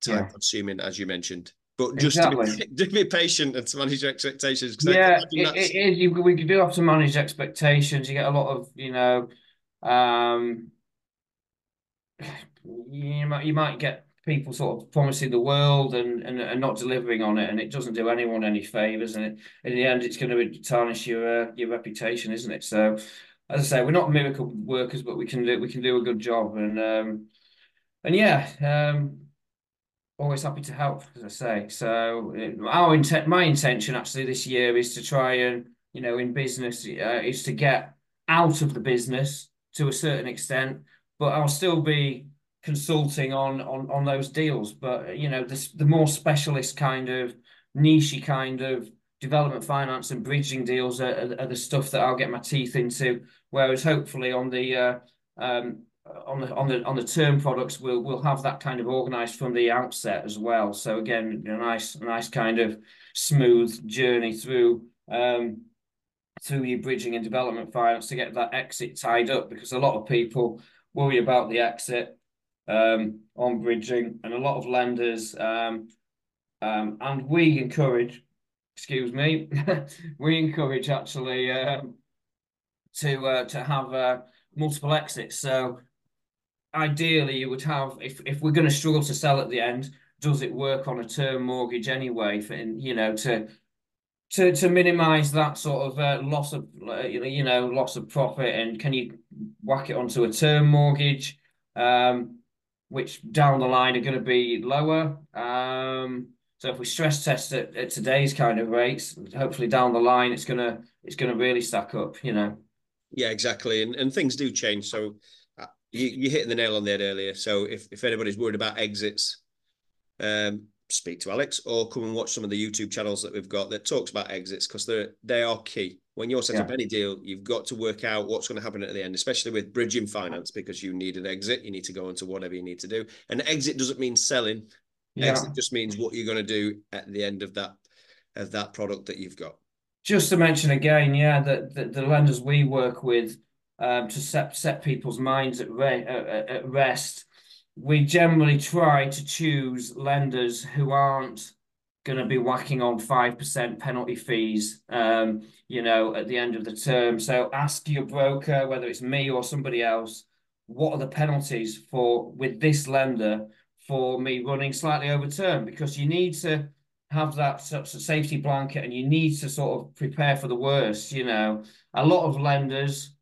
time yeah. consuming, as you mentioned. But just exactly. to, be, [LAUGHS] to be patient and to manage your expectations. Yeah, it, it is. You, we do have to manage expectations. You get a lot of, you know, um, you might you might get people sort of promising the world and, and, and not delivering on it, and it doesn't do anyone any favors. And it, in the end, it's going to tarnish your uh, your reputation, isn't it? So, as I say, we're not miracle workers, but we can do we can do a good job. And um, and yeah, um, always happy to help, as I say. So our intent, my intention actually this year is to try and, you know, in business, uh, is to get out of the business to a certain extent, but I'll still be consulting on on on those deals. But you know, this the more specialist kind of nichey kind of development finance and bridging deals are, are, are, the stuff that I'll get my teeth into. Whereas hopefully on the uh, um, on the on the on the term products we'll we'll have that kind of organized from the outset as well. So again a nice nice kind of smooth journey through um through your bridging and development finance to get that exit tied up because a lot of people worry about the exit um on bridging and a lot of lenders um um and we encourage excuse me [LAUGHS] we encourage actually um to uh, to have uh, multiple exits. So ideally you would have if if we're going to struggle to sell at the end does it work on a term mortgage anyway for you know to to to minimize that sort of uh, loss of uh, you know loss of profit? And can you whack it onto a term mortgage um, which down the line are going to be lower? Um, so if we stress test it at today's kind of rates hopefully down the line it's going to it's going to really stack up you know? Yeah exactly. And and things do change. So you, you hit the nail on the head earlier. So if, if anybody's worried about exits, um, speak to Alex or come and watch some of the YouTube channels that we've got that talks about exits because they're they are key. When you're setting yeah. up any deal, you've got to work out what's going to happen at the end, especially with bridging finance, because you need an exit. You need to go into whatever you need to do. And exit doesn't mean selling. Yeah. Exit just means what you're going to do at the end of that of that product that you've got. Just to mention again, yeah, that the, the lenders we work with um, to set set people's minds at, re- at rest. We generally try to choose lenders who aren't going to be whacking on 5% penalty fees, um, you know, at the end of the term. So ask your broker, whether it's me or somebody else, what are the penalties for with this lender for me running slightly over term? Because you need to have that safety blanket and you need to sort of prepare for the worst, you know. A lot of lenders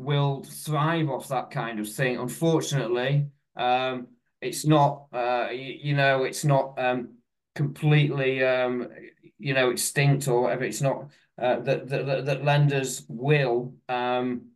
will thrive off that kind of thing. Unfortunately, um, it's not, uh, you, you, know, it's not um, completely, um, you know, extinct or whatever. It's not uh, that, that, that lenders will um,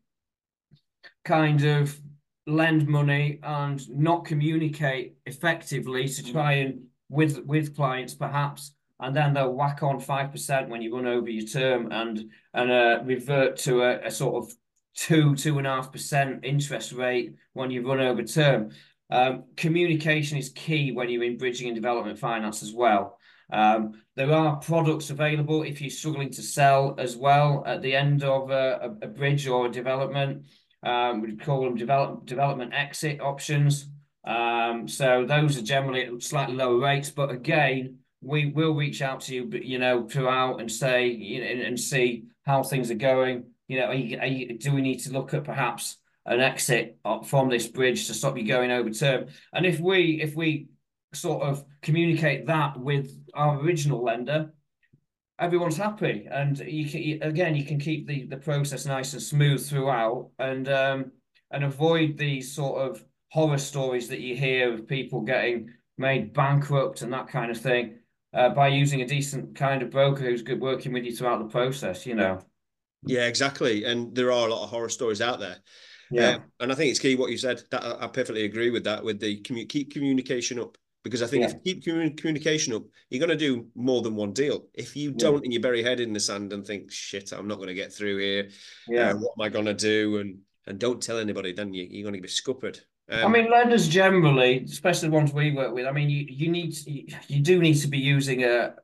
kind of lend money and not communicate effectively to try and with with clients perhaps and then they'll whack on five percent when you run over your term and and uh, revert to a, a sort of two two and a half percent interest rate when you run over term. Um, communication is key when you're in bridging and development finance as well. Um, there are products available if you're struggling to sell as well at the end of a, a bridge or a development. Um, we call them develop, development exit options. Um, so those are generally at slightly lower rates, but again, we will reach out to you, you know, throughout and say, you know, and, and see how things are going. You know, are you, are you, do we need to look at perhaps an exit from this bridge to stop you going over term? And if we if we sort of communicate that with our original lender, everyone's happy, and you can again you can keep the the process nice and smooth throughout, and um, and avoid these sort of horror stories that you hear of people getting made bankrupt and that kind of thing uh, by using a decent kind of broker who's good working with you throughout the process. You know. Yeah, exactly, and there are a lot of horror stories out there. Yeah, uh, and I think it's key what you said. That I, perfectly agree with that. With the commu- keep communication up because I think yeah. if you keep communication up, you're going to do more than one deal. If you don't yeah. and you bury your head in the sand and think, shit, I'm not going to get through here. Yeah. Uh, what am I going to do? And and don't tell anybody, then you, you're going to be scuppered. Um, I mean, lenders generally, especially the ones we work with, I mean, you, you need you, you do need to be using a,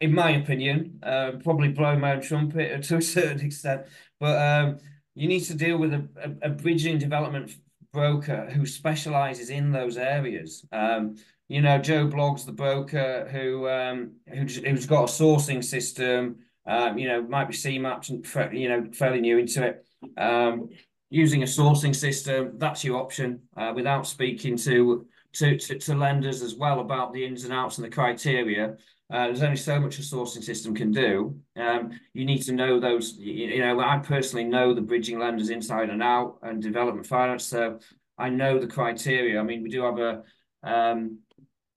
in my opinion, uh, probably blowing my own trumpet [LAUGHS] to a certain extent, but um, you need to deal with a, a, a bridging development broker who specializes in those areas. Um, you know, Joe Bloggs, the broker who um, who's, who's got a sourcing system. Um, you know, might be CMAPs and you know fairly new into it. Um, using a sourcing system, that's your option. Uh, without speaking to, to to to lenders as well about the ins and outs and the criteria. Uh, there's only so much a sourcing system can do. Um, you need to know those. You, you, know, I personally know the bridging lenders inside and out and development finance, so I know the criteria. I mean, we do have a, um,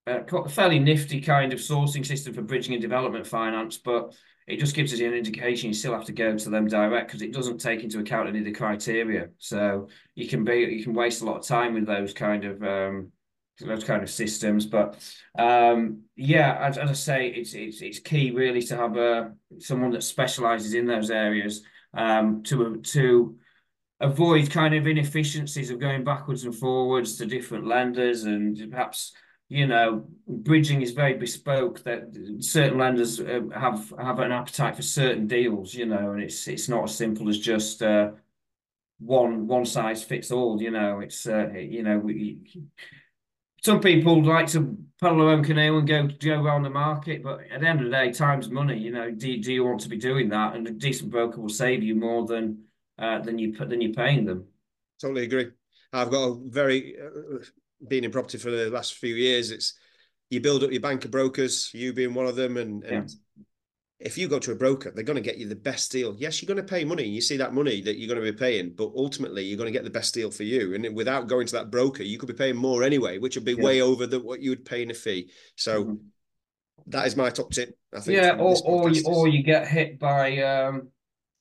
a fairly nifty kind of sourcing system for bridging and development finance, but it just gives us an indication. You still have to go to them direct because it doesn't take into account any of the criteria. So you can be you can waste a lot of time with those kind of um, those kind of systems. But um, yeah, as, as, I say, it's it's it's key really to have a someone that specialises in those areas um, to to avoid kind of inefficiencies of going backwards and forwards to different lenders and perhaps you know bridging is very bespoke that certain lenders uh, have have an appetite for certain deals you know and it's it's not as simple as just uh, one one size fits all you know it's uh, you know we some people like to paddle their own canoe and go go around the market, but at the end of the day, time's money. You know, do, do you want to be doing that? And a decent broker will save you more than uh, than you than you're paying them. Totally agree. I've got a very uh, been in property for the last few years. It's you build up your bank of brokers, you being one of them, and, and yeah if you go to a broker, they're going to get you the best deal. Yes, you're going to pay money. You see that money that you're going to be paying, but ultimately you're going to get the best deal for you. And without going to that broker, you could be paying more anyway, which would be yeah. way over the what you would pay in a fee. So mm-hmm. that is my top tip. I think. Yeah, or or you, or you get hit by um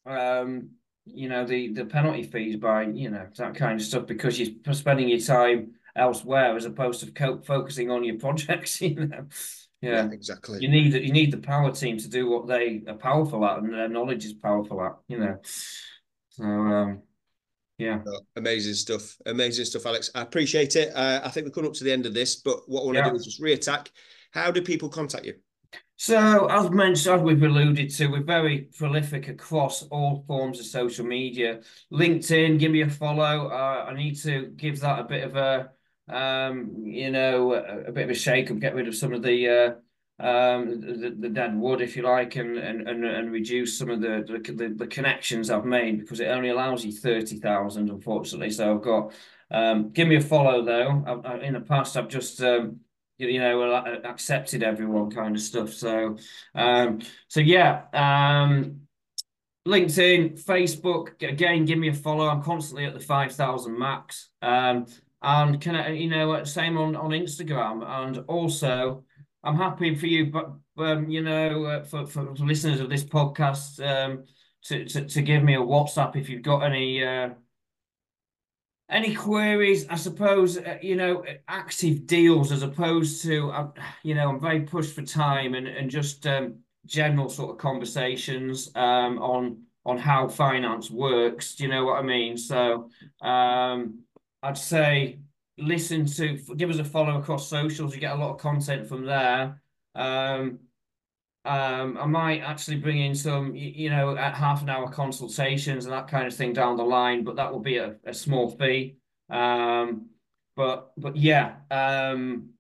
um you know the the penalty fees by you know that kind of stuff because you're spending your time elsewhere as opposed to co- focusing on your [LAUGHS] projects. You know. Yeah, exactly. You need you need the power team to do what they are powerful at, and their knowledge is powerful at. You know, so um, yeah, amazing stuff, amazing stuff, Alex. I appreciate it. Uh, I think we're coming up to the end of this, but what I want to yeah. do is just reattack. How do people contact you? So, as mentioned, as we've alluded to, we're very prolific across all forms of social media. LinkedIn, give me a follow. Uh, I need to give that a bit of a um, you know, a, a, bit of a shake up, get rid of some of the uh, um, the, the, dead wood, if you like, and and and, and reduce some of the, the, the connections I've made because it only allows you thirty thousand, unfortunately. So I've got. Um, give me a follow though. I, I, in the past, I've just um, you know accepted everyone kind of stuff. So um, so yeah. Um, LinkedIn, Facebook, again, give me a follow. I'm constantly at the 5,000 max. Um, and can I, you know, same on on Instagram, and also I'm happy for you, but um, you know, uh, for, for listeners of this podcast, um, to, to to give me a WhatsApp if you've got any uh, any queries? I suppose uh, you know active deals as opposed to uh, you know I'm very pushed for time and and just um, general sort of conversations um, on on how finance works. Do you know what I mean? So um, I'd say listen to give us a follow across socials. You get a lot of content from there. Um, um, I might actually bring in some, you know, at half an hour consultations and that kind of thing down the line, but that will be a, a small fee. Um, but but yeah, um,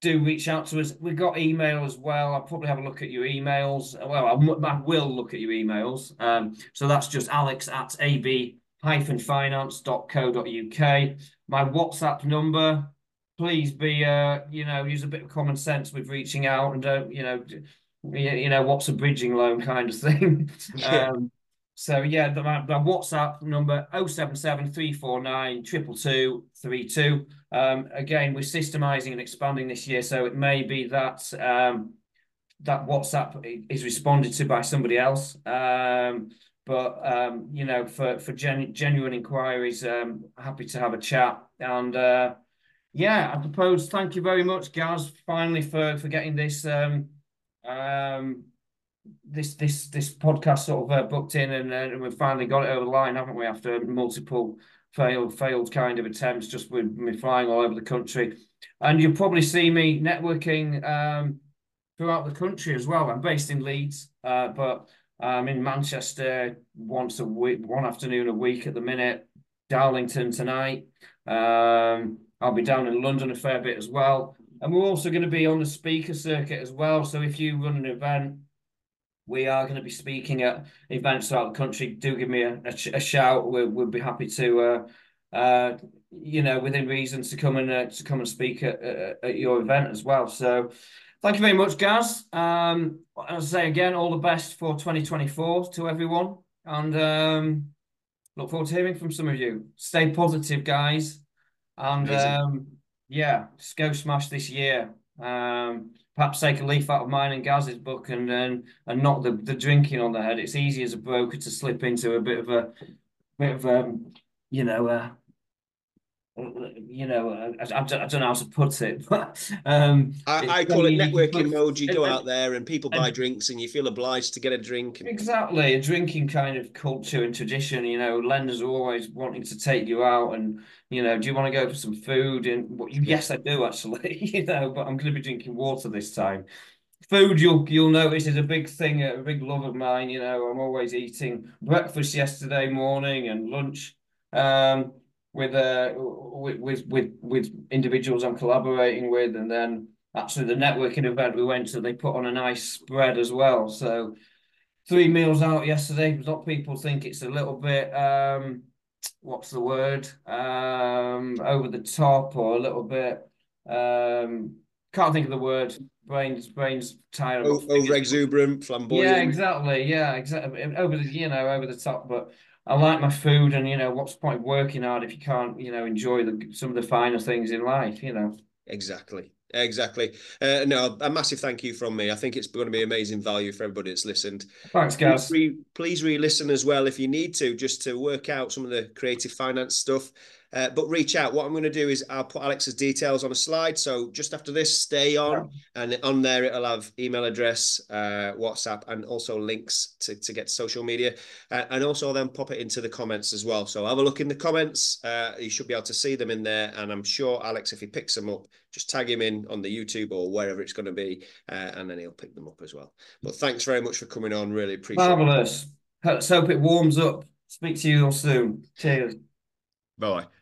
do reach out to us. We've got email as well. I'll probably have a look at your emails. Well, I, I will look at your emails. Um, so that's just alex at ab-finance.co.uk. My WhatsApp number, please be, uh, you know, use a bit of common sense with reaching out and don't, you know, you know, what's a bridging loan kind of [LAUGHS] thing. [LAUGHS] um, so yeah, the, my, my WhatsApp number 077 349 222 um, again, we're systemizing and expanding this year, so it may be that um, that WhatsApp is responded to by somebody else. Um, but um, you know, for for gen genuine inquiries, um, happy to have a chat. And uh, yeah, I suppose thank you very much, Gaz, finally for for getting this um, um, this this this podcast sort of uh, booked in, and, uh, we've finally got it over the line, haven't we? After multiple failed failed kind of attempts, just with me flying all over the country, and you'll probably see me networking um, throughout the country as well. I'm based in Leeds, uh, but I'm in Manchester once a week, one afternoon a week at the minute. Darlington tonight. Um, I'll be down in London a fair bit as well. And we're also going to be on the speaker circuit as well. So if you run an event, we are going to be speaking at events throughout the country. Do give me a, a, a shout. we would be happy to, uh, uh, you know, within reason to come and uh, to come and speak at, at, your event as well. So, thank you very much, Gaz. Um, as I say again, all the best for 2024 to everyone, and um, look forward to hearing from some of you. Stay positive, guys, and um, yeah, just go smash this year. Um, perhaps take a leaf out of mine and Gaz's book and and, and knock the, the drinking on the head. It's easy as a broker to slip into a bit of a bit of um, you know, uh, you know, uh, I, I, don't know how to put it, [LAUGHS] but um, I, I call it networking mode. You go out there and people buy and, drinks, and you feel obliged to get a drink. Exactly, a drinking kind of culture and tradition. You know, lenders are always wanting to take you out, and you know, do you want to go for some food? And well, yes, I do [LAUGHS] actually. you know, but I'm going to be drinking water this time. Food, you'll you'll notice is a big thing, a big love of mine. You know, I'm always eating breakfast yesterday morning and lunch. Um, with uh with with with individuals I'm collaborating with, and then actually the networking event we went to, they put on a nice spread as well. So three meals out yesterday. A lot of people think it's a little bit um what's the word? Um over the top or a little bit um can't think of the word. Brains brains tired over exuberant flamboyant. Yeah exactly. Yeah exactly. Over the you know over the top but I like my food, and you know, what's the point of working hard if you can't, you know, enjoy the some of the finer things in life, you know. Exactly. Exactly. Uh, no, a massive thank you from me. I think it's going to be amazing value for everybody that's listened. Thanks, guys. Please, re- please re-listen as well if you need to, just to work out some of the creative finance stuff. Uh, but reach out. What I'm going to do is I'll put Alex's details on a slide. So just after this, stay on, yeah. and on there it'll have email address, uh, WhatsApp, and also links to, to get to social media, uh, and also then pop it into the comments as well. So have a look in the comments. Uh, you should be able to see them in there, and I'm sure Alex, if he picks them up, just tag him in on the YouTube or wherever it's going to be, uh, and then he'll pick them up as well. But thanks very much for coming on. Really appreciate Marvelous. it. Marvelous. Let's hope it warms up. Speak to you all soon. Cheers. Bye bye.